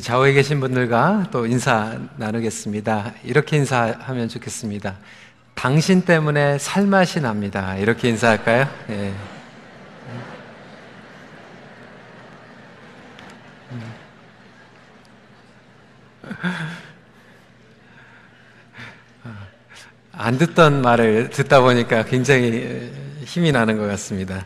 좌우에 계신 분들과 또 인사 나누겠습니다. 이렇게 인사하면 좋겠습니다. 당신 때문에 살맛이 납니다. 이렇게 인사할까요? 예. 안 듣던 말을 듣다 보니까 굉장히 힘이 나는 것 같습니다.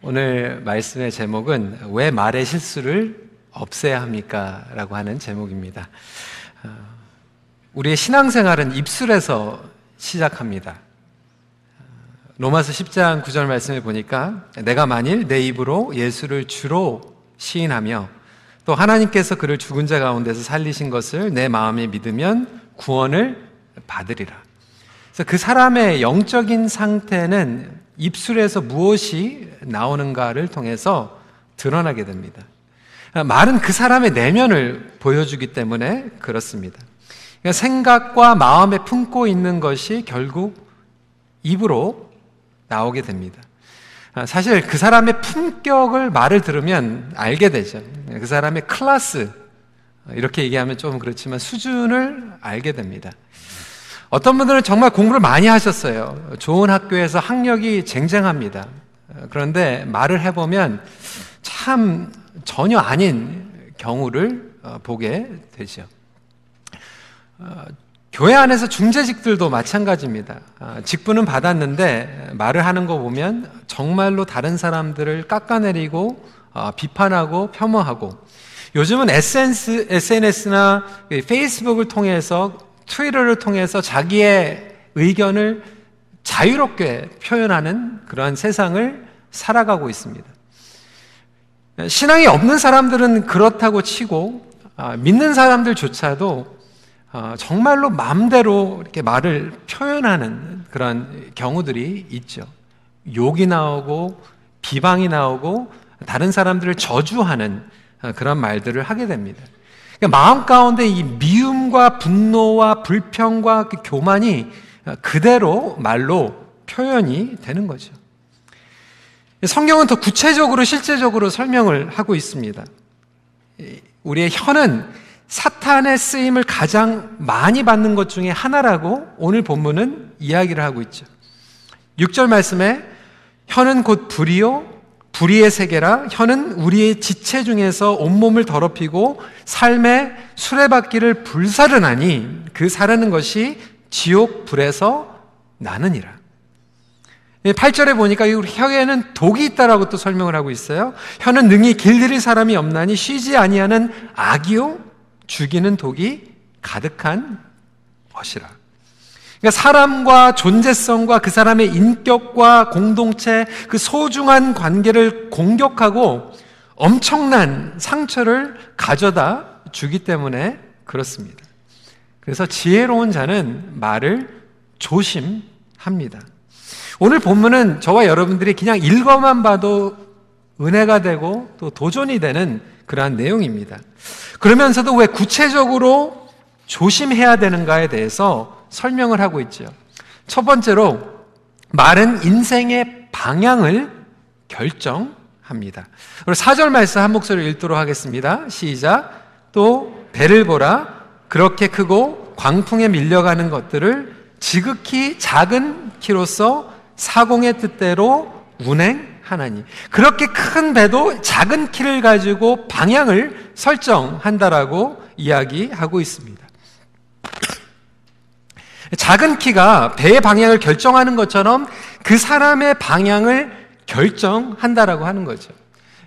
오늘 말씀의 제목은 왜 말의 실수를 없애야 합니까? 라고 하는 제목입니다. 어, 우리의 신앙생활은 입술에서 시작합니다. 어, 로마서 10장 9절 말씀을 보니까 내가 만일 내 입으로 예수를 주로 시인하며 또 하나님께서 그를 죽은 자 가운데서 살리신 것을 내 마음에 믿으면 구원을 받으리라. 그래서 그 사람의 영적인 상태는 입술에서 무엇이 나오는가를 통해서 드러나게 됩니다. 말은 그 사람의 내면을 보여주기 때문에 그렇습니다. 그러니까 생각과 마음에 품고 있는 것이 결국 입으로 나오게 됩니다. 사실 그 사람의 품격을 말을 들으면 알게 되죠. 그 사람의 클래스, 이렇게 얘기하면 좀 그렇지만 수준을 알게 됩니다. 어떤 분들은 정말 공부를 많이 하셨어요. 좋은 학교에서 학력이 쟁쟁합니다. 그런데 말을 해보면 참 전혀 아닌 경우를 어, 보게 되죠. 어, 교회 안에서 중재직들도 마찬가지입니다. 어, 직분은 받았는데 말을 하는 거 보면 정말로 다른 사람들을 깎아내리고 비판하고 폄하하고 요즘은 SNS나 페이스북을 통해서 트위터를 통해서 자기의 의견을 자유롭게 표현하는 그러한 세상을 살아가고 있습니다. 신앙이 없는 사람들은 그렇다고 치고 아, 믿는 사람들조차도 아, 정말로 마음대로 이렇게 말을 표현하는 그런 경우들이 있죠. 욕이 나오고 비방이 나오고 다른 사람들을 저주하는 아, 그런 말들을 하게 됩니다. 그러니까 마음 가운데 이 미움과 분노와 불평과 그 교만이 그대로 말로 표현이 되는 거죠. 성경은 더 구체적으로 실제적으로 설명을 하고 있습니다. 우리의 혀는 사탄의 쓰임을 가장 많이 받는 것 중에 하나라고 오늘 본문은 이야기를 하고 있죠. 6절 말씀에 혀는 곧 불이요 불의의 세계라 혀는 우리의 지체 중에서 온몸을 더럽히고 삶의 수레바퀴를 불사르나니 그 사르는 것이 지옥 불에서 나느니라. 8절에 보니까 이 혀에는 독이 있다라고 또 설명을 하고 있어요. 혀는 능히 길들일 사람이 없나니 쉬지 아니하는 악이요 죽이는 독이 가득한 것이라. 그러니까 사람과 존재성과 그 사람의 인격과 공동체 그 소중한 관계를 공격하고 엄청난 상처를 가져다 주기 때문에 그렇습니다. 그래서 지혜로운 자는 말을 조심합니다. 오늘 본문은 저와 여러분들이 그냥 읽어만 봐도 은혜가 되고 또 도전이 되는 그러한 내용입니다. 그러면서도 왜 구체적으로 조심해야 되는가에 대해서 설명을 하고 있죠. 첫 번째로 말은 인생의 방향을 결정합니다. 그리고 4절 말씀 한 목소리 읽도록 하겠습니다. 시작. 또 배를 보라. 그렇게 크고 광풍에 밀려가는 것들을 지극히 작은 키로서 사공의 뜻대로 운행하나니. 그렇게 큰 배도 작은 키를 가지고 방향을 설정한다라고 이야기하고 있습니다. 작은 키가 배의 방향을 결정하는 것처럼 그 사람의 방향을 결정한다라고 하는 거죠.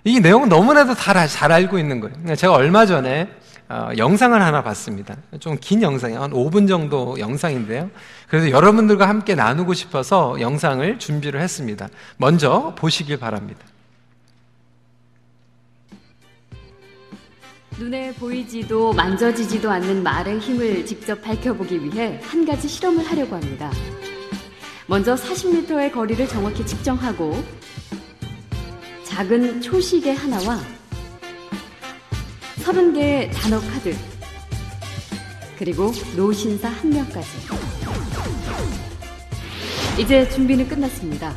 이 내용은 너무나도 다잘 알고 있는 거예요. 제가 얼마 전에 어, 영상을 하나 봤습니다. 좀 긴 영상이에요. 한 5분 정도 영상인데요. 그래서 여러분들과 함께 나누고 싶어서 영상을 준비를 했습니다. 먼저 보시길 바랍니다. 눈에 보이지도 만져지지도 않는 말의 힘을 직접 밝혀보기 위해 한 가지 실험을 하려고 합니다. 먼저 40m의 거리를 정확히 측정하고 작은 초시계 하나와 30개의 단어 카드 그리고 노신사 한 명까지 이제 준비는 끝났습니다.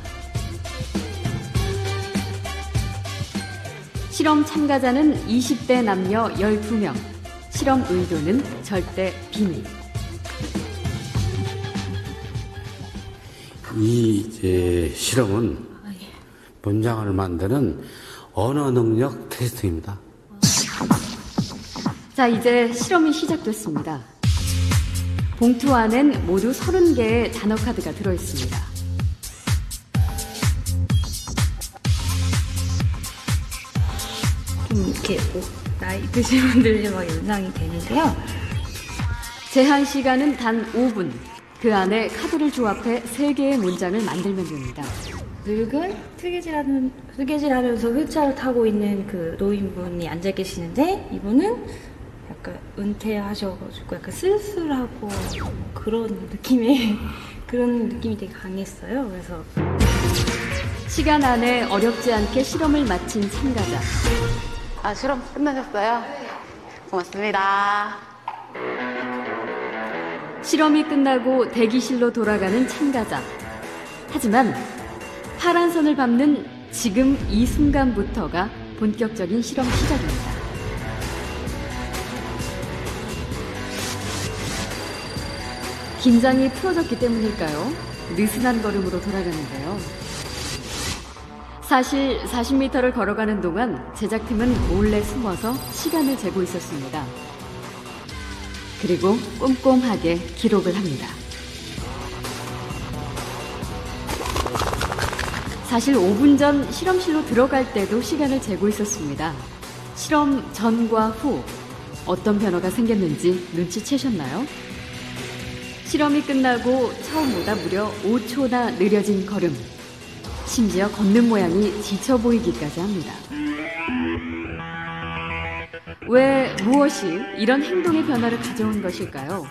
실험 참가자는 20대 남녀 12명. 실험 의도는 절대 비밀. 이 이제 실험은 문장을 만드는 언어 능력 테스트입니다. 자, 이제 실험이 시작됐습니다. 봉투 안엔 모두 30개의 단어 카드가 들어있습니다. 좀 이렇게 뭐 나이 드신 분들이 막 연상이 되는데요. 제한 시간은 단 5분. 그 안에 카드를 조합해 3개의 문장을 만들면 됩니다. 늙은 뜨개질하는 뜨개질하면서 휠체어를 타고 있는 그 노인분이 앉아 계시는데 이분은 약간 은퇴하셔가지고 약간 쓸쓸하고 그런 느낌의 그런 느낌이 되게 강했어요. 그래서 시간 안에 어렵지 않게 실험을 마친 참가자. 아, 실험 끝나셨어요? 고맙습니다. 실험이 끝나고 대기실로 돌아가는 참가자. 하지만 파란 선을 밟는 지금 이 순간부터가 본격적인 실험 시작입니다. 긴장이 풀어졌기 때문일까요? 느슨한 걸음으로 돌아가는데요. 사실 40m를 걸어가는 동안 제작팀은 몰래 숨어서 시간을 재고 있었습니다. 그리고 꼼꼼하게 기록을 합니다. 사실 5분 전 실험실로 들어갈 때도 시간을 재고 있었습니다. 실험 전과 후 어떤 변화가 생겼는지 눈치채셨나요? 실험이 끝나고 처음보다 무려 5초나 느려진 걸음. 심지어 걷는 모양이 지쳐 보이기까지 합니다. 왜 무엇이 이런 행동의 변화를 가져온 것일까요?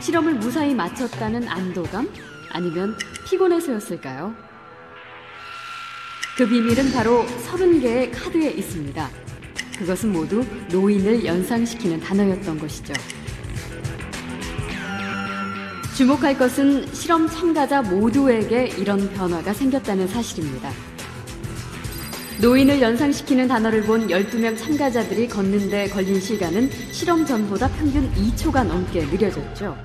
실험을 무사히 마쳤다는 안도감? 아니면 피곤해서였을까요? 그 비밀은 바로 30개의 카드에 있습니다. 그것은 모두 노인을 연상시키는 단어였던 것이죠. 주목할 것은 실험 참가자 모두에게 이런 변화가 생겼다는 사실입니다. 노인을 연상시키는 단어를 본 12명 참가자들이 걷는데 걸린 시간은 실험 전보다 평균 2초가 넘게 느려졌죠.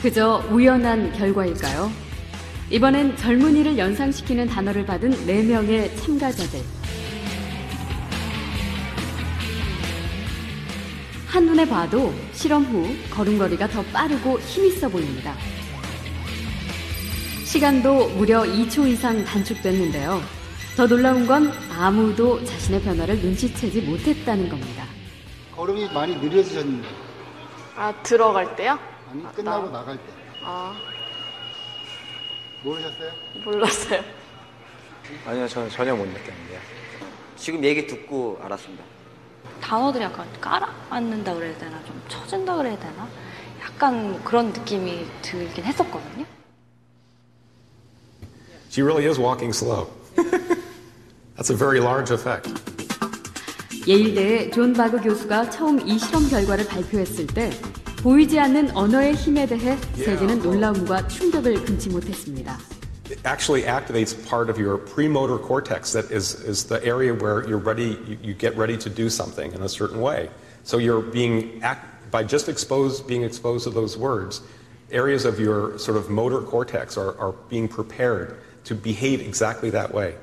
그저 우연한 결과일까요? 이번엔 젊은이를 연상시키는 단어를 받은 4명의 참가자들. 한눈에 봐도 실험 후 걸음걸이가 더 빠르고 힘있어 보입니다. 시간도 무려 2초 이상 단축됐는데요. 더 놀라운 건 아무도 자신의 변화를 눈치채지 못했다는 겁니다. 걸음이 많이 느려지셨는데 아, 들어갈 때요? 아니 아, 끝나고 나- 나갈 때 아, 모르셨어요? 몰랐어요. 아니요, 저는 전혀 못 느꼈는데요. 지금 얘기 듣고 알았습니다. 단어들이 약간 깔아앉는다 그래야 되나 좀 처진다 그래야 되나 약간 그런 느낌이 들긴 했었거든요. She really is walking slow. That's a very large effect. 예일대의 존 바그 교수가 처음 이 실험 결과를 발표했을 때 보이지 않는 언어의 힘에 대해 세계는 놀라움과 충격을 금치 못했습니다. Actually activates part of your premotor cortex that is, is the area where you're ready, you, you get ready to do something in a certain way. So you're being, act, by just exposed, being exposed to those words, areas of your sort of motor cortex are, are being prepared to behave exactly that way.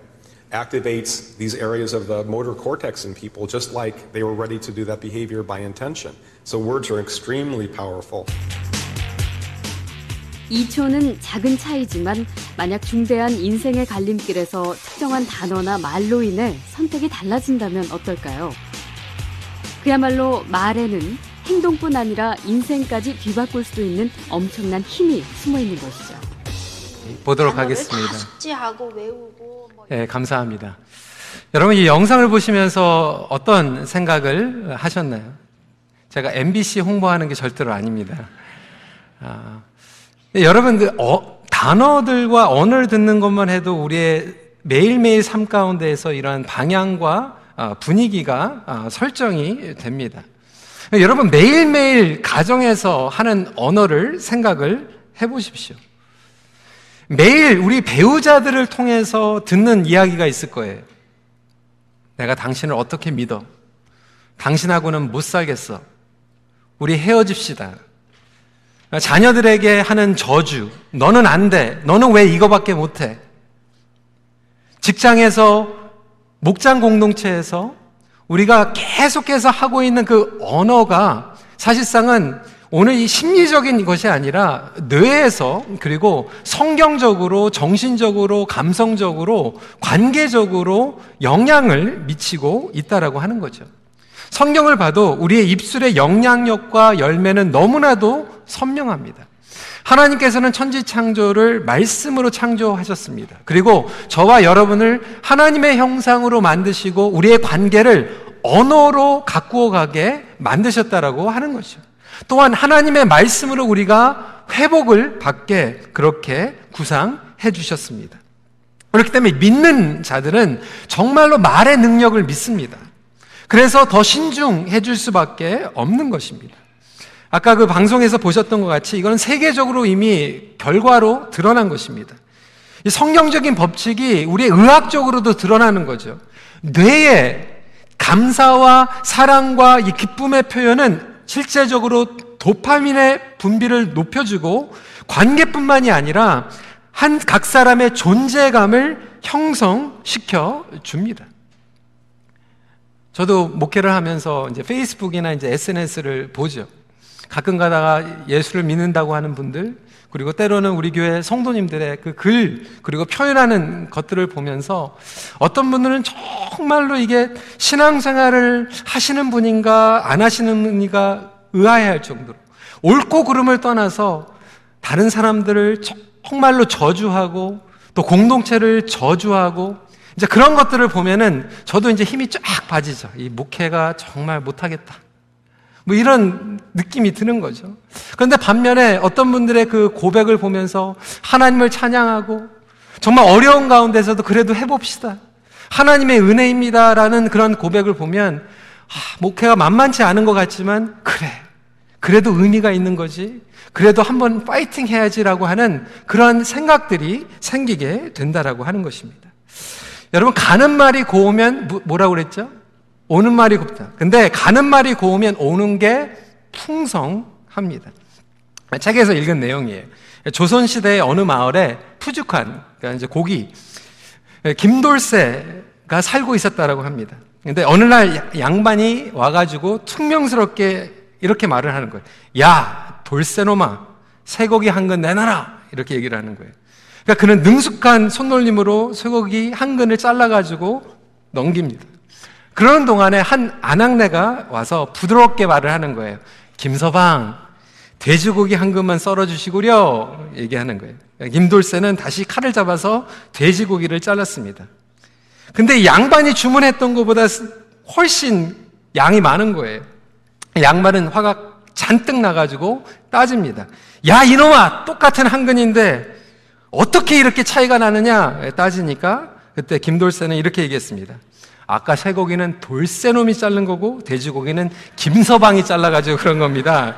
Activates these areas of the motor cortex in people just like they were ready to do that behavior by intention. So words are extremely powerful. 2초는 작은 차이지만 만약 중대한 인생의 갈림길에서 특정한 단어나 말로 인해 선택이 달라진다면 어떨까요? 그야말로 말에는 행동뿐 아니라 인생까지 뒤바꿀 수도 있는 엄청난 힘이 숨어 있는 것이죠. 보도록 하겠습니다. 다 숙지하고 외우고 뭐 예, 감사합니다. 여러분 이 영상을 보시면서 어떤 생각을 하셨나요? 제가 MBC 홍보하는 게 절대로 아닙니다. 아, 여러분 그 어, 단어들과 언어를 듣는 것만 해도 우리의 매일매일 삶 가운데에서 이러한 방향과 아, 분위기가 아, 설정이 됩니다. 여러분 매일매일 가정에서 하는 언어를 생각을 해 보십시오. 매일 우리 배우자들을 통해서 듣는 이야기가 있을 거예요. 내가 당신을 어떻게 믿어? 당신하고는 못 살겠어. 우리 헤어집시다. 자녀들에게 하는 저주. 너는 안 돼. 너는 왜 이거밖에 못 해? 직장에서, 목장 공동체에서 우리가 계속해서 하고 있는 그 언어가 사실상은 오늘 이 심리적인 것이 아니라 뇌에서 그리고 성경적으로 정신적으로 감성적으로 관계적으로 영향을 미치고 있다라고 하는 거죠. 성경을 봐도 우리의 입술의 영향력과 열매는 너무나도 선명합니다. 하나님께서는 천지 창조를 말씀으로 창조하셨습니다. 그리고 저와 여러분을 하나님의 형상으로 만드시고 우리의 관계를 언어로 가꾸어 가게 만드셨다라고 하는 것이죠. 또한 하나님의 말씀으로 우리가 회복을 받게 그렇게 구상해 주셨습니다. 그렇기 때문에 믿는 자들은 정말로 말의 능력을 믿습니다. 그래서 더 신중해 줄 수밖에 없는 것입니다. 아까 그 방송에서 보셨던 것 같이 이건 세계적으로 이미 결과로 드러난 것입니다. 이 성경적인 법칙이 우리의 의학적으로도 드러나는 거죠. 뇌에 감사와 사랑과 이 기쁨의 표현은 실제적으로 도파민의 분비를 높여주고 관계뿐만이 아니라 한 각 사람의 존재감을 형성시켜 줍니다. 저도 목회를 하면서 이제 페이스북이나 이제 SNS를 보죠. 가끔 가다가 예수를 믿는다고 하는 분들, 그리고 때로는 우리 교회 성도님들의 그 글, 그리고 표현하는 것들을 보면서 어떤 분들은 정말로 이게 신앙생활을 하시는 분인가, 안 하시는 분인가 의아해 할 정도로 옳고 그름을 떠나서 다른 사람들을 정말로 저주하고 또 공동체를 저주하고 이제 그런 것들을 보면은 저도 이제 힘이 쫙 빠지죠. 이 목회가 정말 못하겠다. 뭐 이런 느낌이 드는 거죠. 그런데 반면에 어떤 분들의 그 고백을 보면서 하나님을 찬양하고 정말 어려운 가운데서도 그래도 해봅시다. 하나님의 은혜입니다라는 그런 고백을 보면 아, 목회가 만만치 않은 것 같지만 그래. 그래도 의미가 있는 거지. 그래도 한번 파이팅 해야지라고 하는 그런 생각들이 생기게 된다라고 하는 것입니다. 여러분 가는 말이 고우면 뭐라고 그랬죠? 오는 말이 곱다. 근데 가는 말이 고우면 오는 게 풍성합니다. 책에서 읽은 내용이에요. 조선시대의 어느 마을에 푸죽한, 그러니까 이제 고기, 김돌새가 살고 있었다라고 합니다. 근데 어느 날 양반이 와가지고 퉁명스럽게 이렇게 말을 하는 거예요. 야, 돌쇠놈아, 쇠고기 한 근 내놔라! 이렇게 얘기를 하는 거예요. 그러니까 그는 능숙한 손놀림으로 쇠고기 한 근을 잘라가지고 넘깁니다. 그러는 동안에 한 아낙네가 와서 부드럽게 말을 하는 거예요. 김서방, 돼지고기 한 근만 썰어주시구려. 얘기하는 거예요. 김돌쇠는 다시 칼을 잡아서 돼지고기를 잘랐습니다. 근데 양반이 주문했던 것보다 훨씬 양이 많은 거예요. 양반은 화가 잔뜩 나가지고 따집니다. 야, 이놈아! 똑같은 한 근인데 어떻게 이렇게 차이가 나느냐? 따지니까 그때 김돌쇠는 이렇게 얘기했습니다. 아까 쇠고기는 돌쇠놈이 자른 거고 돼지고기는 김서방이 잘라가지고 그런 겁니다.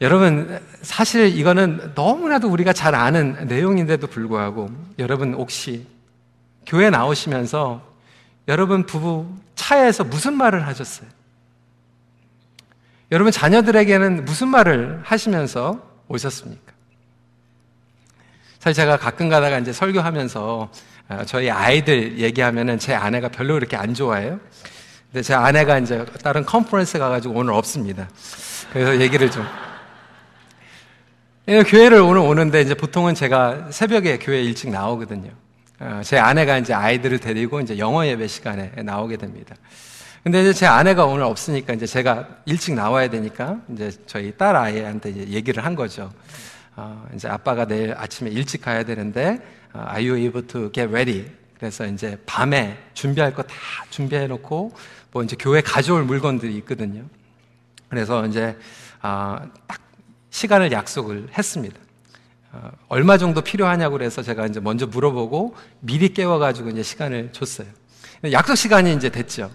여러분, 사실 이거는 너무나도 우리가 잘 아는 내용인데도 불구하고 여러분 혹시 교회 나오시면서 여러분 부부 차에서 무슨 말을 하셨어요? 여러분 자녀들에게는 무슨 말을 하시면서 오셨습니까? 사실 제가 가끔 가다가 이제 설교하면서 어, 저희 아이들 얘기하면은 제 아내가 별로 그렇게 안 좋아해요. 근데 제 아내가 이제 다른 컨퍼런스 가가지고 오늘 없습니다. 그래서 얘기를 좀. 교회를 오늘 오는데 이제 보통은 제가 새벽에 교회 일찍 나오거든요. 어, 제 아내가 이제 아이들을 데리고 이제 영어 예배 시간에 나오게 됩니다. 근데 이제 제 아내가 오늘 없으니까 이제 제가 일찍 나와야 되니까 이제 저희 딸 아이한테 얘기를 한 거죠. 어, 이제 아빠가 내일 아침에 일찍 가야 되는데 어, Are you able to get ready? 그래서 이제 밤에 준비할 거 다 준비해 놓고 뭐 이제 교회 가져올 물건들이 있거든요. 그래서 이제 어, 딱 시간을 약속을 했습니다. 어, 얼마 정도 필요하냐고 그래서 제가 이제 먼저 물어보고 미리 깨워가지고 이제 시간을 줬어요. 약속 시간이 이제 됐죠.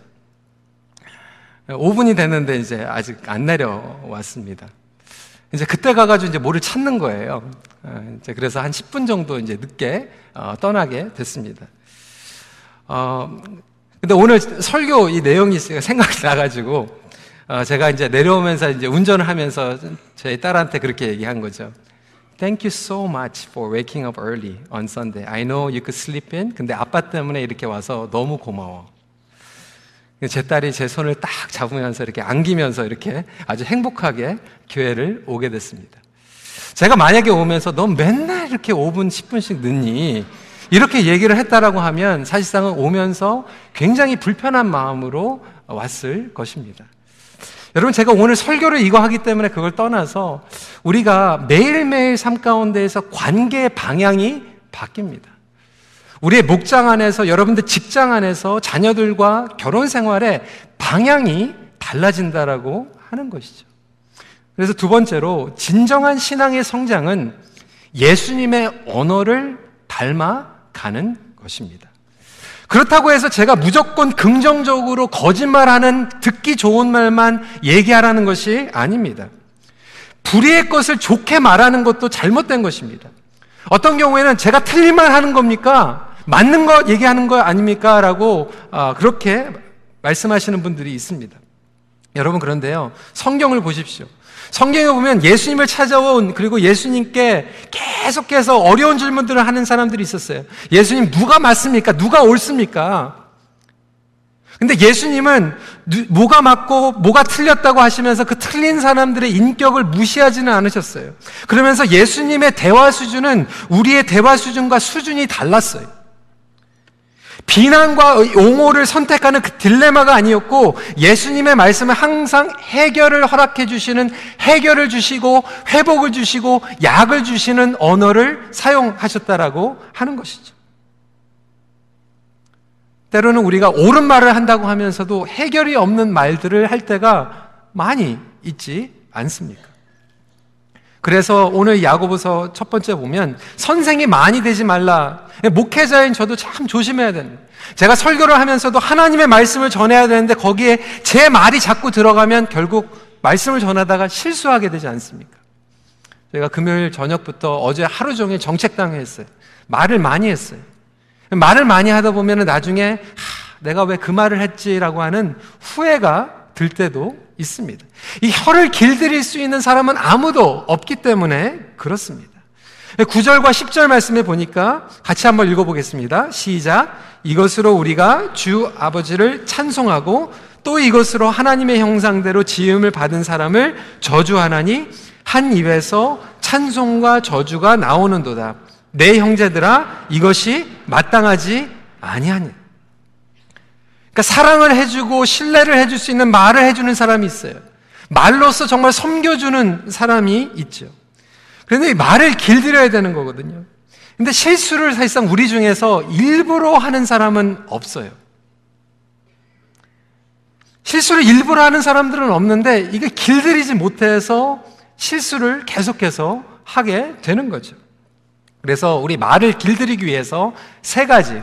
5분이 됐는데 이제 아직 안 내려왔습니다. 이제 그때 가가지고 이제 뭐를 찾는 거예요. 어, 이제 그래서 한 10분 정도 이제 늦게 어, 떠나게 됐습니다. 어, 근데 오늘 설교 이 내용이 생각이 나가지고 어, 제가 이제 내려오면서 이제 운전을 하면서 제 딸한테 그렇게 얘기한 거죠. Thank you so much for waking up early on Sunday. I know you could sleep in. 근데 아빠 때문에 이렇게 와서 너무 고마워. 제 딸이 제 손을 딱 잡으면서 이렇게 안기면서 이렇게 아주 행복하게 교회를 오게 됐습니다. 제가 만약에 오면서 너 맨날 이렇게 5분, 10분씩 늦니? 이렇게 얘기를 했다라고 하면 사실상은 오면서 굉장히 불편한 마음으로 왔을 것입니다. 여러분, 제가 오늘 설교를 이거 하기 때문에 그걸 떠나서 우리가 매일매일 삶 가운데에서 관계의 방향이 바뀝니다. 우리의 목장 안에서, 여러분들 직장 안에서 자녀들과 결혼 생활에 방향이 달라진다라고 하는 것이죠. 그래서 두 번째로, 진정한 신앙의 성장은 예수님의 언어를 닮아가는 것입니다. 그렇다고 해서 제가 무조건 긍정적으로 거짓말하는 듣기 좋은 말만 얘기하라는 것이 아닙니다. 불의의 것을 좋게 말하는 것도 잘못된 것입니다. 어떤 경우에는 제가 틀린 말 하는 겁니까? 맞는 거 얘기하는 거 아닙니까? 라고 아, 그렇게 말씀하시는 분들이 있습니다. 여러분 그런데요. 성경을 보십시오. 성경에 보면 예수님을 찾아온 그리고 예수님께 계속해서 어려운 질문들을 하는 사람들이 있었어요. 예수님 누가 맞습니까? 누가 옳습니까? 근데 예수님은 뭐가 맞고 뭐가 틀렸다고 하시면서 그 틀린 사람들의 인격을 무시하지는 않으셨어요. 그러면서 예수님의 대화 수준은 우리의 대화 수준과 수준이 달랐어요. 비난과 옹호를 선택하는 그 딜레마가 아니었고 예수님의 말씀은 항상 해결을 허락해 주시는 해결을 주시고 회복을 주시고 약을 주시는 언어를 사용하셨다라고 하는 것이죠. 때로는 우리가 옳은 말을 한다고 하면서도 해결이 없는 말들을 할 때가 많이 있지 않습니까? 그래서 오늘 야고보서 첫 번째 보면 선생이 많이 되지 말라. 목회자인 저도 참 조심해야 됩니다. 제가 설교를 하면서도 하나님의 말씀을 전해야 되는데 거기에 제 말이 자꾸 들어가면 결국 말씀을 전하다가 실수하게 되지 않습니까? 제가 금요일 저녁부터 어제 하루 종일 정책당회 했어요. 말을 많이 했어요. 말을 많이 하다 보면 나중에 하, 내가 왜 그 말을 했지라고 하는 후회가 들 때도 있습니다. 이 혀를 길들일 수 있는 사람은 아무도 없기 때문에 그렇습니다. 9절과 10절 말씀에 보니까 같이 한번 읽어보겠습니다. 시작. 이것으로 우리가 주 아버지를 찬송하고 또 이것으로 하나님의 형상대로 지음을 받은 사람을 저주하나니 한 입에서 찬송과 저주가 나오는도다. 내 형제들아 이것이 마땅하지 아니하니. 그러니까 사랑을 해주고 신뢰를 해줄 수 있는 말을 해주는 사람이 있어요. 말로서 정말 섬겨주는 사람이 있죠. 그런데 이 말을 길들여야 되는 거거든요. 근데 실수를 사실상 우리 중에서 일부러 하는 사람은 없어요. 실수를 일부러 하는 사람들은 없는데 이게 길들이지 못해서 실수를 계속해서 하게 되는 거죠. 그래서 우리 말을 길들이기 위해서 세 가지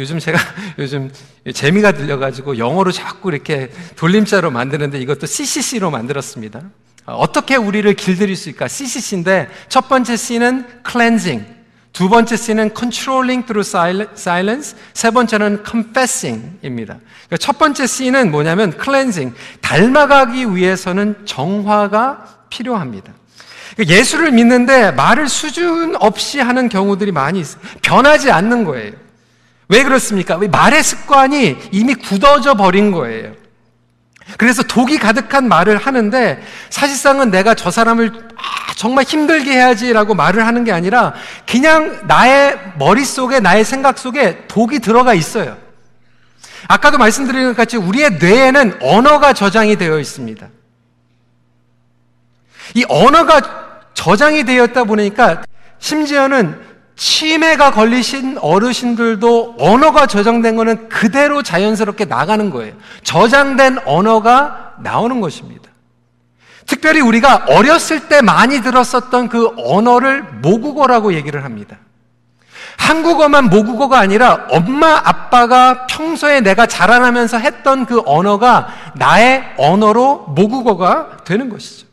요즘 제가 요즘 재미가 들려가지고 영어로 자꾸 이렇게 돌림자로 만드는데 이것도 CCC로 만들었습니다. 어떻게 우리를 길들일 수 있을까? CCC인데 첫 번째 C는 cleansing, 두 번째 C는 controlling through silence, 세 번째는 confessing입니다. 그러니까 첫 번째 C는 뭐냐면 cleansing, 닮아가기 위해서는 정화가 필요합니다. 그러니까 예수를 믿는데 말을 수준 없이 하는 경우들이 많이 있어요. 변하지 않는 거예요. 왜 그렇습니까? 말의 습관이 이미 굳어져 버린 거예요. 그래서 독이 가득한 말을 하는데 사실상은 내가 저 사람을 아, 정말 힘들게 해야지라고 말을 하는 게 아니라 그냥 나의 머릿속에 나의 생각 속에 독이 들어가 있어요. 아까도 말씀드린 것 같이 우리의 뇌에는 언어가 저장이 되어 있습니다. 이 언어가 저장이 되었다 보니까 심지어는 치매가 걸리신 어르신들도 언어가 저장된 거는 그대로 자연스럽게 나가는 거예요. 저장된 언어가 나오는 것입니다. 특별히 우리가 어렸을 때 많이 들었었던 그 언어를 모국어라고 얘기를 합니다. 한국어만 모국어가 아니라 엄마, 아빠가 평소에 내가 자라나면서 했던 그 언어가 나의 언어로 모국어가 되는 것이죠.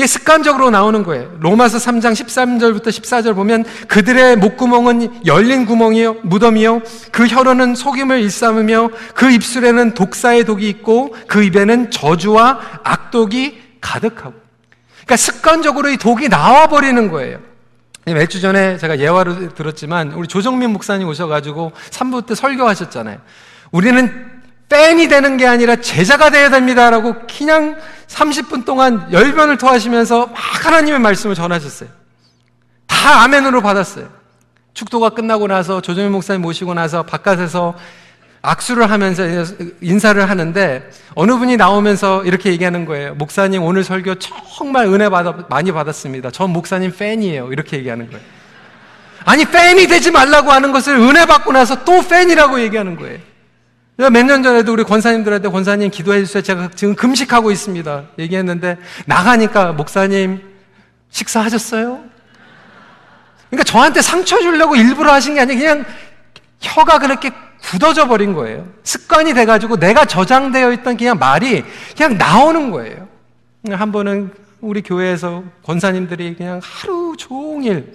이게 습관적으로 나오는 거예요. 로마서 3장 13절부터 14절 보면 그들의 목구멍은 열린 구멍이요, 무덤이요. 그 혀로는 속임을 일삼으며 그 입술에는 독사의 독이 있고 그 입에는 저주와 악독이 가득하고. 그러니까 습관적으로 이 독이 나와버리는 거예요. 몇 주 전에 제가 예화를 들었지만 우리 조정민 목사님 오셔가지고 3부 때 설교하셨잖아요. 우리는 팬이 되는 게 아니라 제자가 되어야 됩니다라고 그냥 30분 동안 열변을 토하시면서 막 하나님의 말씀을 전하셨어요. 다 아멘으로 받았어요. 축도가 끝나고 나서 조정민 목사님 모시고 나서 바깥에서 악수를 하면서 인사를 하는데 어느 분이 나오면서 이렇게 얘기하는 거예요. 목사님 오늘 설교 정말 은혜 받아, 많이 받았습니다. 전 목사님 팬이에요. 이렇게 얘기하는 거예요. 아니 팬이 되지 말라고 하는 것을 은혜 받고 나서 또 팬이라고 얘기하는 거예요. 몇 년 전에도 우리 권사님들한테 권사님 기도해 주세요. 제가 지금 금식하고 있습니다. 얘기했는데 나가니까 목사님 식사하셨어요? 그러니까 저한테 상처 주려고 일부러 하신 게 아니라 그냥 혀가 그렇게 굳어져 버린 거예요. 습관이 돼가지고 내가 저장되어 있던 그냥 말이 그냥 나오는 거예요. 한 번은 우리 교회에서 권사님들이 그냥 하루 종일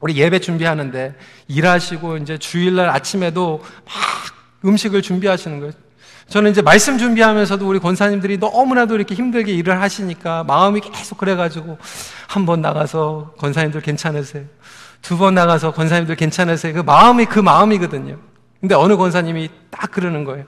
우리 예배 준비하는데 일하시고 이제 주일날 아침에도 막 음식을 준비하시는 거예요. 저는 이제 말씀 준비하면서도 우리 권사님들이 너무나도 이렇게 힘들게 일을 하시니까 마음이 계속 그래가지고 한 번 나가서 권사님들 괜찮으세요? 두 번 나가서 권사님들 괜찮으세요? 그 마음이 그 마음이거든요. 근데 어느 권사님이 딱 그러는 거예요.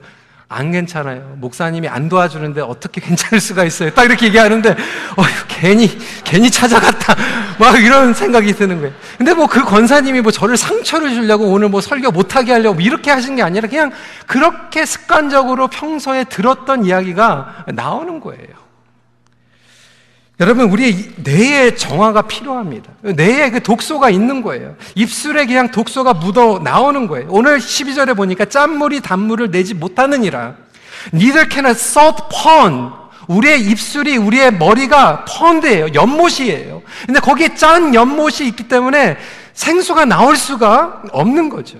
안 괜찮아요. 목사님이 안 도와주는데 어떻게 괜찮을 수가 있어요? 딱 이렇게 얘기하는데, 어휴, 괜히, 괜히 찾아갔다. 막 이런 생각이 드는 거예요. 근데 뭐 그 권사님이 뭐 저를 상처를 주려고 오늘 뭐 설교 못하게 하려고 뭐 이렇게 하신 게 아니라 그냥 그렇게 습관적으로 평소에 들었던 이야기가 나오는 거예요. 여러분, 우리 뇌에 정화가 필요합니다. 뇌에 그 독소가 있는 거예요. 입술에 그냥 독소가 묻어 나오는 거예요. 오늘 12절에 보니까 짠물이 단물을 내지 못하느니라. Neither can a salt pond. 우리의 입술이, 우리의 머리가 펀드예요. 연못이에요. 근데 거기에 짠 연못이 있기 때문에 생수가 나올 수가 없는 거죠.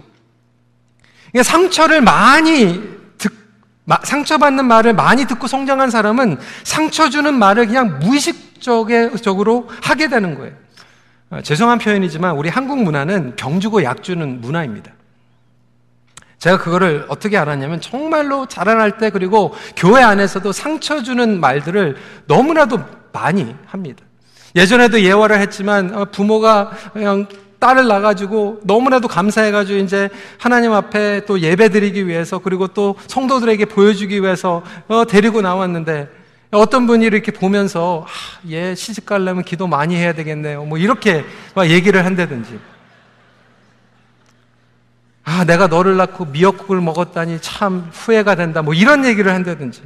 그러니까 상처를 많이 상처받는 말을 많이 듣고 성장한 사람은 상처 주는 말을 그냥 무의식 적으로 하게 되는 거예요. 아, 죄송한 표현이지만 우리 한국 문화는 병 주고 약 주는 문화입니다. 제가 그거를 어떻게 알았냐면 정말로 자라날 때 그리고 교회 안에서도 상처 주는 말들을 너무나도 많이 합니다. 예전에도 예화를 했지만 어, 부모가 그냥 딸을 낳아가지고 너무나도 감사해가지고 이제 하나님 앞에 또 예배 드리기 위해서 그리고 또 성도들에게 보여주기 위해서 어, 데리고 나왔는데 어떤 분이 이렇게 보면서 아, 얘 시집 가려면 기도 많이 해야 되겠네요. 뭐 이렇게 막 얘기를 한다든지. 아, 내가 너를 낳고 미역국을 먹었다니 참 후회가 된다. 뭐 이런 얘기를 한다든지.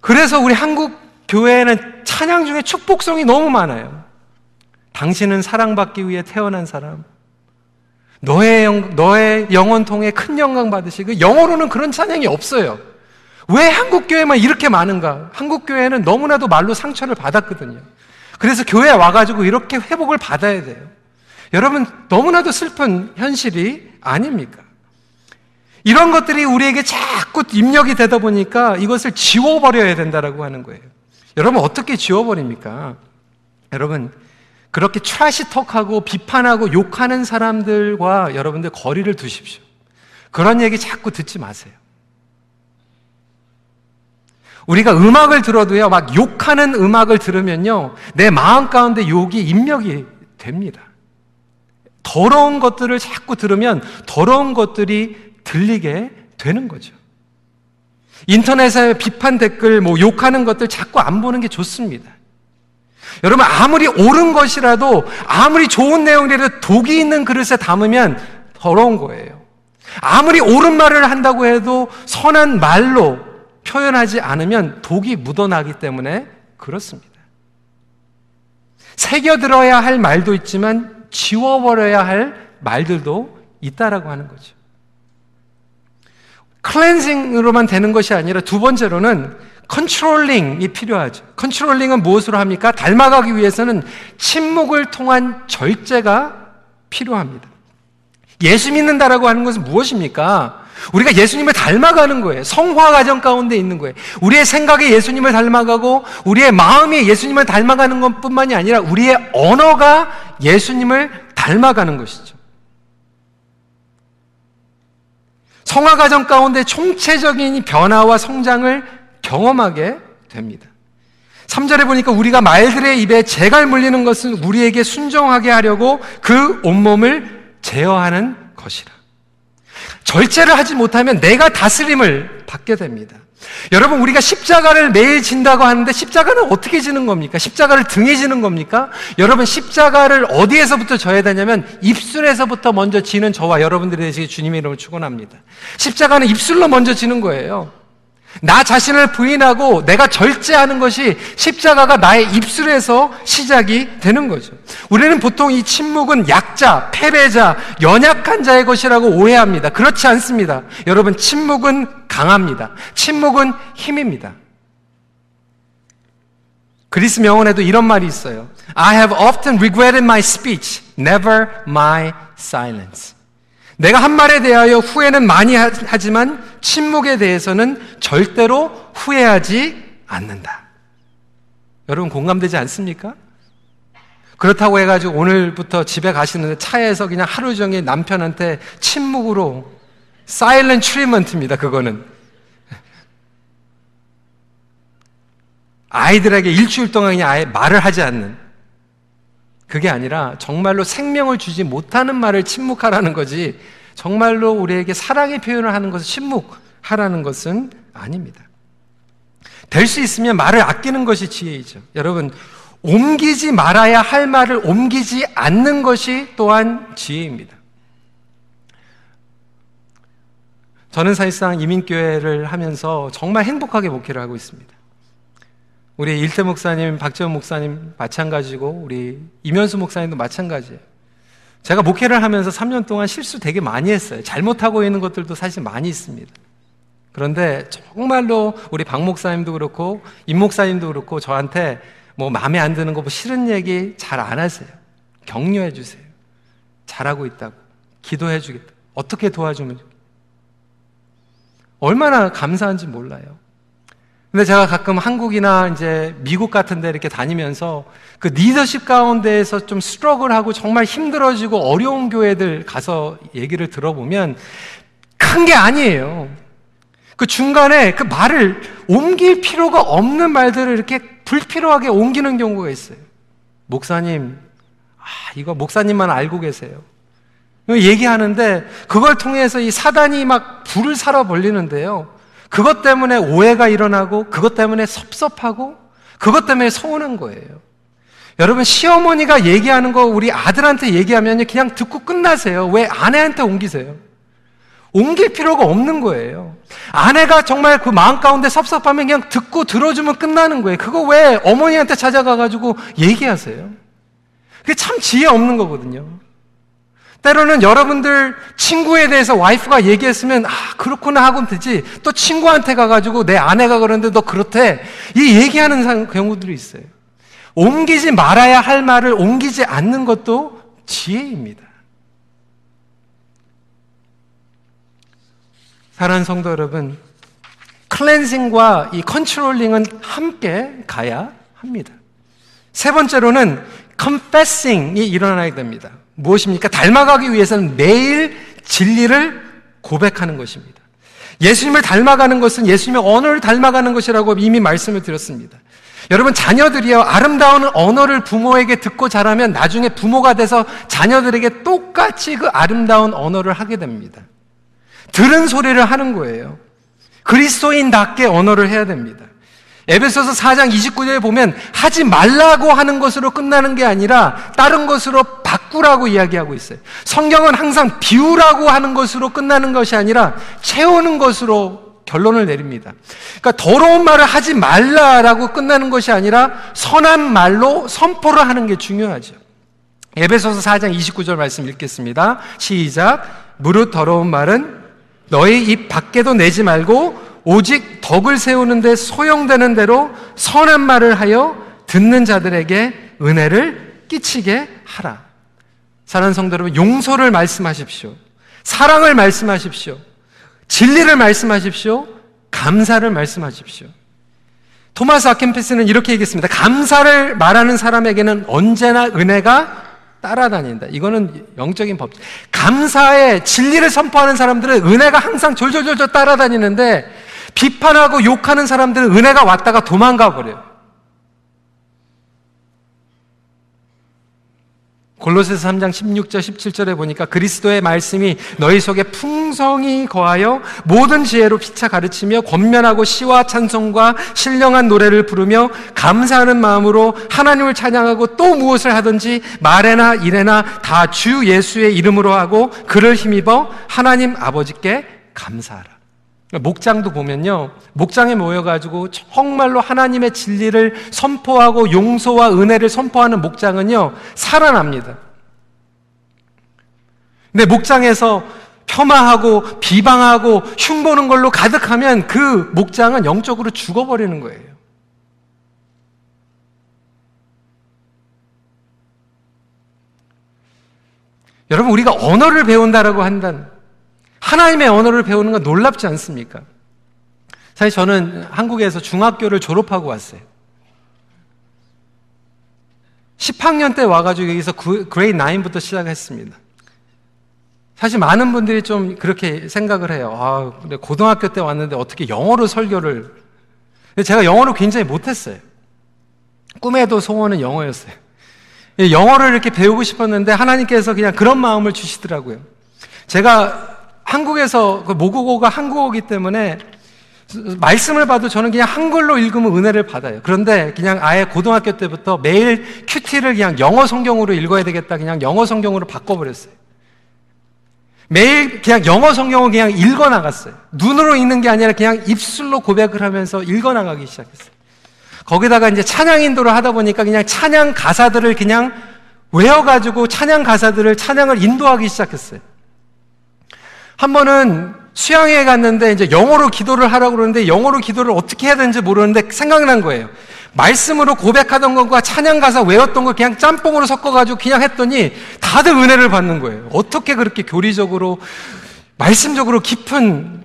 그래서 우리 한국 교회에는 찬양 중에 축복성이 너무 많아요. 당신은 사랑받기 위해 태어난 사람. 너의, 영, 너의 영혼 통해 큰 영광 받으시고, 영어로는 그런 찬양이 없어요. 왜 한국교회만 이렇게 많은가? 한국교회는 너무나도 말로 상처를 받았거든요. 그래서 교회에 와가지고 이렇게 회복을 받아야 돼요. 여러분, 너무나도 슬픈 현실이 아닙니까? 이런 것들이 우리에게 자꾸 입력이 되다 보니까 이것을 지워버려야 된다라고 하는 거예요. 여러분, 어떻게 지워버립니까? 여러분, 그렇게 트라시톡하고 비판하고 욕하는 사람들과 여러분들 거리를 두십시오. 그런 얘기 자꾸 듣지 마세요. 우리가 음악을 들어도요, 막 욕하는 음악을 들으면요, 내 마음 가운데 욕이 입력이 됩니다. 더러운 것들을 자꾸 들으면 더러운 것들이 들리게 되는 거죠. 인터넷에 비판 댓글, 뭐 욕하는 것들 자꾸 안 보는 게 좋습니다. 여러분, 아무리 옳은 것이라도, 아무리 좋은 내용이라도 독이 있는 그릇에 담으면 더러운 거예요. 아무리 옳은 말을 한다고 해도 선한 말로 표현하지 않으면 독이 묻어나기 때문에 그렇습니다. 새겨들어야 할 말도 있지만 지워버려야 할 말들도 있다라고 하는 거죠. cleansing으로만 되는 것이 아니라 두 번째로는 controlling이 필요하죠. controlling은 무엇으로 합니까? 닮아가기 위해서는 침묵을 통한 절제가 필요합니다. 예수 믿는다라고 하는 것은 무엇입니까? 우리가 예수님을 닮아가는 거예요. 성화 과정 가운데 있는 거예요. 우리의 생각이 예수님을 닮아가고 우리의 마음이 예수님을 닮아가는 것 뿐만이 아니라 우리의 언어가 예수님을 닮아가는 것이죠. 성화 과정 가운데 총체적인 변화와 성장을 경험하게 됩니다. 3절에 보니까 우리가 말들의 입에 재갈 물리는 것은 우리에게 순종하게 하려고 그 온몸을 제어하는 것이라. 절제를 하지 못하면 내가 다스림을 받게 됩니다. 여러분, 우리가 십자가를 매일 진다고 하는데 십자가는 어떻게 지는 겁니까? 십자가를 등에 지는 겁니까? 여러분, 십자가를 어디에서부터 져야 되냐면 입술에서부터 먼저 지는 저와 여러분들이 되시기 주님의 이름을 축원합니다. 십자가는 입술로 먼저 지는 거예요. 나 자신을 부인하고 내가 절제하는 것이 십자가가 나의 입술에서 시작이 되는 거죠. 우리는 보통 이 침묵은 약자, 패배자, 연약한 자의 것이라고 오해합니다. 그렇지 않습니다. 여러분, 침묵은 강합니다. 침묵은 힘입니다. 그리스 명언에도 이런 말이 있어요. I have often regretted my speech, never my silence. 내가 한 말에 대하여 후회는 많이 하지만 침묵에 대해서는 절대로 후회하지 않는다. 여러분 공감되지 않습니까? 그렇다고 해가지고 오늘부터 집에 가시는데 차에서 그냥 하루 종일 남편한테 침묵으로 사일렌 트리먼트입니다. 그거는 아이들에게 일주일 동안 그냥 아예 말을 하지 않는 그게 아니라 정말로 생명을 주지 못하는 말을 침묵하라는 거지 정말로 우리에게 사랑의 표현을 하는 것을 침묵하라는 것은 아닙니다. 될 수 있으면 말을 아끼는 것이 지혜이죠. 여러분, 옮기지 말아야 할 말을 옮기지 않는 것이 또한 지혜입니다. 저는 사실상 이민교회를 하면서 정말 행복하게 목회를 하고 있습니다. 우리 일태 목사님, 박재원 목사님 마찬가지고 우리 이면수 목사님도 마찬가지예요. 제가 목회를 하면서 3년 동안 실수 되게 많이 했어요. 잘못하고 있는 것들도 사실 많이 있습니다. 그런데 정말로 우리 박 목사님도 그렇고 임 목사님도 그렇고 저한테 뭐 마음에 안 드는 거 뭐 싫은 얘기 잘 안 하세요. 격려해 주세요. 잘하고 있다고. 기도해 주겠다. 어떻게 도와주면 얼마나 감사한지 몰라요. 근데 제가 가끔 한국이나 이제 미국 같은 데 이렇게 다니면서 그 리더십 가운데에서 좀 스트럭을 하고 정말 힘들어지고 어려운 교회들 가서 얘기를 들어보면 큰 게 아니에요. 그 중간에 그 말을 옮길 필요가 없는 말들을 이렇게 불필요하게 옮기는 경우가 있어요. 목사님, 아, 이거 목사님만 알고 계세요. 얘기하는데 그걸 통해서 이 사단이 막 불을 살아 벌리는데요. 그것 때문에 오해가 일어나고 그것 때문에 섭섭하고 그것 때문에 서운한 거예요. 여러분 시어머니가 얘기하는 거 우리 아들한테 얘기하면 그냥 듣고 끝나세요. 왜 아내한테 옮기세요? 옮길 필요가 없는 거예요. 아내가 정말 그 마음 가운데 섭섭하면 그냥 듣고 들어주면 끝나는 거예요. 그거 왜 어머니한테 찾아가가지고 얘기하세요? 그게 참 지혜 없는 거거든요. 때로는 여러분들 친구에 대해서 와이프가 얘기했으면 아 그렇구나 하고 되지 또 친구한테 가가지고 내 아내가 그러는데 너 그렇대 이 얘기하는 경우들이 있어요. 옮기지 말아야 할 말을 옮기지 않는 것도 지혜입니다. 사랑하는 성도 여러분, 클렌징과 이 컨트롤링은 함께 가야 합니다. 세 번째로는 confessing이 일어나야 됩니다. 무엇입니까? 닮아가기 위해서는 매일 진리를 고백하는 것입니다. 예수님을 닮아가는 것은 예수님의 언어를 닮아가는 것이라고 이미 말씀을 드렸습니다. 여러분, 자녀들이요, 아름다운 언어를 부모에게 듣고 자라면 나중에 부모가 돼서 자녀들에게 똑같이 그 아름다운 언어를 하게 됩니다. 들은 소리를 하는 거예요. 그리스도인답게 언어를 해야 됩니다. 에베소서 4장 29절에 보면 하지 말라고 하는 것으로 끝나는 게 아니라 다른 것으로 바꾸라고 이야기하고 있어요. 성경은 항상 비우라고 하는 것으로 끝나는 것이 아니라 채우는 것으로 결론을 내립니다. 그러니까 더러운 말을 하지 말라라고 끝나는 것이 아니라 선한 말로 선포를 하는 게 중요하죠. 에베소서 4장 29절 말씀 읽겠습니다. 시작. 무릇 더러운 말은 너희 입 밖에도 내지 말고 오직 덕을 세우는데 소용되는 대로 선한 말을 하여 듣는 자들에게 은혜를 끼치게 하라. 사랑하는 성도 여러분, 용서를 말씀하십시오. 사랑을 말씀하십시오. 진리를 말씀하십시오. 감사를 말씀하십시오. 토마스 아켄페스는 이렇게 얘기했습니다. 감사를 말하는 사람에게는 언제나 은혜가 따라다닌다. 이거는 영적인 법. 감사의 진리를 선포하는 사람들은 은혜가 항상 졸졸졸졸 따라다니는데 비판하고 욕하는 사람들은 은혜가 왔다가 도망가 버려요. 골로새서 3장 16절 17절에 보니까 그리스도의 말씀이 너희 속에 풍성히 거하여 모든 지혜로 피차 가르치며 권면하고 시와 찬송과 신령한 노래를 부르며 감사하는 마음으로 하나님을 찬양하고 또 무엇을 하든지 말에나 일에나 다 주 예수의 이름으로 하고 그를 힘입어 하나님 아버지께 감사하라. 목장도 보면요. 목장에 모여가지고 정말로 하나님의 진리를 선포하고 용서와 은혜를 선포하는 목장은요, 살아납니다. 근데 목장에서 폄하하고 비방하고 흉보는 걸로 가득하면 그 목장은 영적으로 죽어버리는 거예요. 여러분, 우리가 언어를 배운다라고 한다는 하나님의 언어를 배우는 건 놀랍지 않습니까? 사실 저는 한국에서 중학교를 졸업하고 왔어요. 10학년 때 와가지고 여기서 그레이드 9부터 시작했습니다. 사실 많은 분들이 좀 그렇게 생각을 해요. 아, 근데 고등학교 때 왔는데 어떻게 영어로 설교를. 제가 영어를 굉장히 못했어요. 꿈에도 소원은 영어였어요. 영어를 이렇게 배우고 싶었는데 하나님께서 그냥 그런 마음을 주시더라고요. 제가 한국에서 그 모국어가 한국어기 때문에 말씀을 봐도 저는 그냥 한글로 읽으면 은혜를 받아요. 그런데 그냥 아예 고등학교 때부터 매일 큐티를 그냥 영어 성경으로 읽어야 되겠다. 그냥 영어 성경으로 바꿔버렸어요. 매일 그냥 영어 성경을 그냥 읽어 나갔어요. 눈으로 읽는 게 아니라 그냥 입술로 고백을 하면서 읽어 나가기 시작했어요. 거기다가 이제 찬양 인도를 하다 보니까 그냥 찬양 가사들을 그냥 외워가지고 찬양 가사들을 찬양을 인도하기 시작했어요. 한 번은 수양회 갔는데 이제 영어로 기도를 하라고 그러는데 영어로 기도를 어떻게 해야 되는지 모르는데 생각난 거예요. 말씀으로 고백하던 것과 찬양 가사 외웠던 거 그냥 짬뽕으로 섞어가지고 그냥 했더니 다들 은혜를 받는 거예요. 어떻게 그렇게 교리적으로, 말씀적으로 깊은,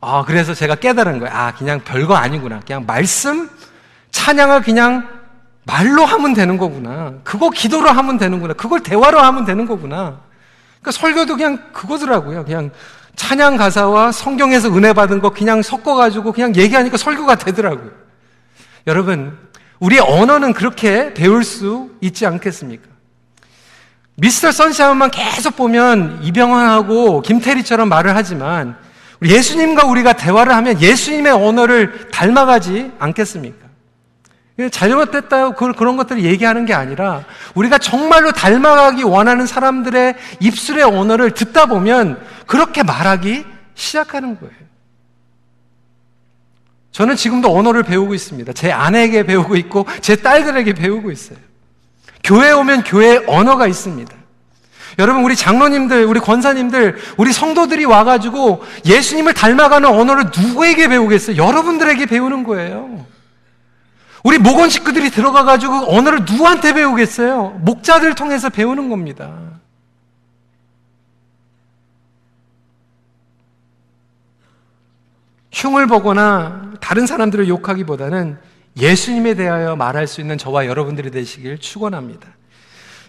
아, 그래서 제가 깨달은 거예요. 아, 그냥 별거 아니구나. 그냥 말씀, 찬양을 그냥 말로 하면 되는 거구나. 그거 기도로 하면 되는구나. 그걸 대화로 하면 되는 거구나. 그러니까 설교도 그냥 그거더라고요. 그냥 찬양 가사와 성경에서 은혜 받은 거 그냥 섞어가지고 그냥 얘기하니까 설교가 되더라고요. 여러분, 우리의 언어는 그렇게 배울 수 있지 않겠습니까? 미스터 선샤운만 계속 보면 이병헌하고 김태리처럼 말을 하지만 예수님과 우리가 대화를 하면 예수님의 언어를 닮아가지 않겠습니까? 잘못됐다 그걸 그런 것들을 얘기하는 게 아니라 우리가 정말로 닮아가기 원하는 사람들의 입술의 언어를 듣다 보면 그렇게 말하기 시작하는 거예요. 저는 지금도 언어를 배우고 있습니다. 제 아내에게 배우고 있고 제 딸들에게 배우고 있어요. 교회 오면 교회에 언어가 있습니다. 여러분 우리 장로님들, 우리 권사님들, 우리 성도들이 와가지고 예수님을 닮아가는 언어를 누구에게 배우겠어요? 여러분들에게 배우는 거예요. 우리 목원 식구들이 들어가가지고 언어를 누구한테 배우겠어요? 목자들 통해서 배우는 겁니다. 흉을 보거나 다른 사람들을 욕하기보다는 예수님에 대하여 말할 수 있는 저와 여러분들이 되시길 축원합니다.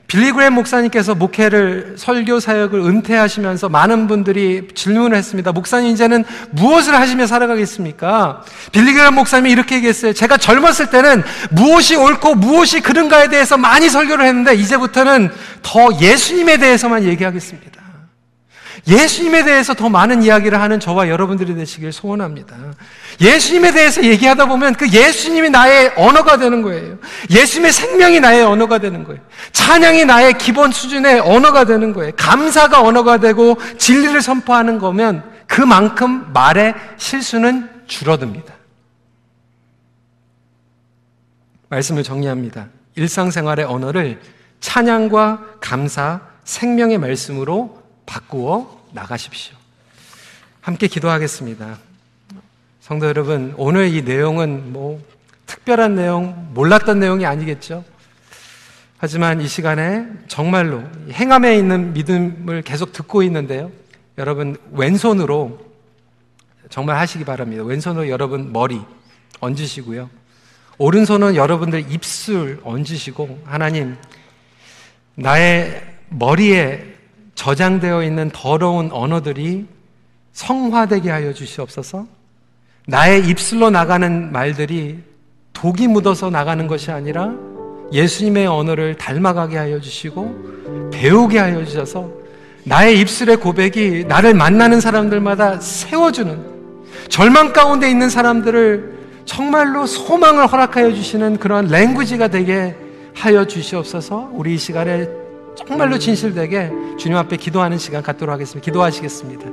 빌리그램 목사님께서 목회를 설교 사역을 은퇴하시면서 많은 분들이 질문을 했습니다. 목사님 이제는 무엇을 하시며 살아가겠습니까? 빌리그램 목사님이 이렇게 얘기했어요. 제가 젊었을 때는 무엇이 옳고 무엇이 그른가에 대해서 많이 설교를 했는데 이제부터는 더 예수님에 대해서만 얘기하겠습니다. 예수님에 대해서 더 많은 이야기를 하는 저와 여러분들이 되시길 소원합니다. 예수님에 대해서 얘기하다 보면 그 예수님이 나의 언어가 되는 거예요. 예수님의 생명이 나의 언어가 되는 거예요. 찬양이 나의 기본 수준의 언어가 되는 거예요. 감사가 언어가 되고 진리를 선포하는 거면 그만큼 말의 실수는 줄어듭니다. 말씀을 정리합니다. 일상생활의 언어를 찬양과 감사, 생명의 말씀으로 바꾸어 나가십시오. 함께 기도하겠습니다. 성도 여러분, 오늘 이 내용은 뭐 특별한 내용, 몰랐던 내용이 아니겠죠? 하지만 이 시간에 정말로 행함에 있는 믿음을 계속 듣고 있는데요. 여러분, 왼손으로 정말 하시기 바랍니다. 왼손으로 여러분 머리 얹으시고요. 오른손은 여러분들 입술 얹으시고 하나님 나의 머리에 저장되어 있는 더러운 언어들이 성화되게 하여 주시옵소서. 나의 입술로 나가는 말들이 독이 묻어서 나가는 것이 아니라 예수님의 언어를 닮아가게 하여 주시고 배우게 하여 주셔서 나의 입술의 고백이 나를 만나는 사람들마다 세워주는 절망 가운데 있는 사람들을 정말로 소망을 허락하여 주시는 그런 랭귀지가 되게 하여 주시옵소서 우리 이 시간에 정말로 진실되게 주님 앞에 기도하는 시간 갖도록 하겠습니다. 기도하시겠습니다.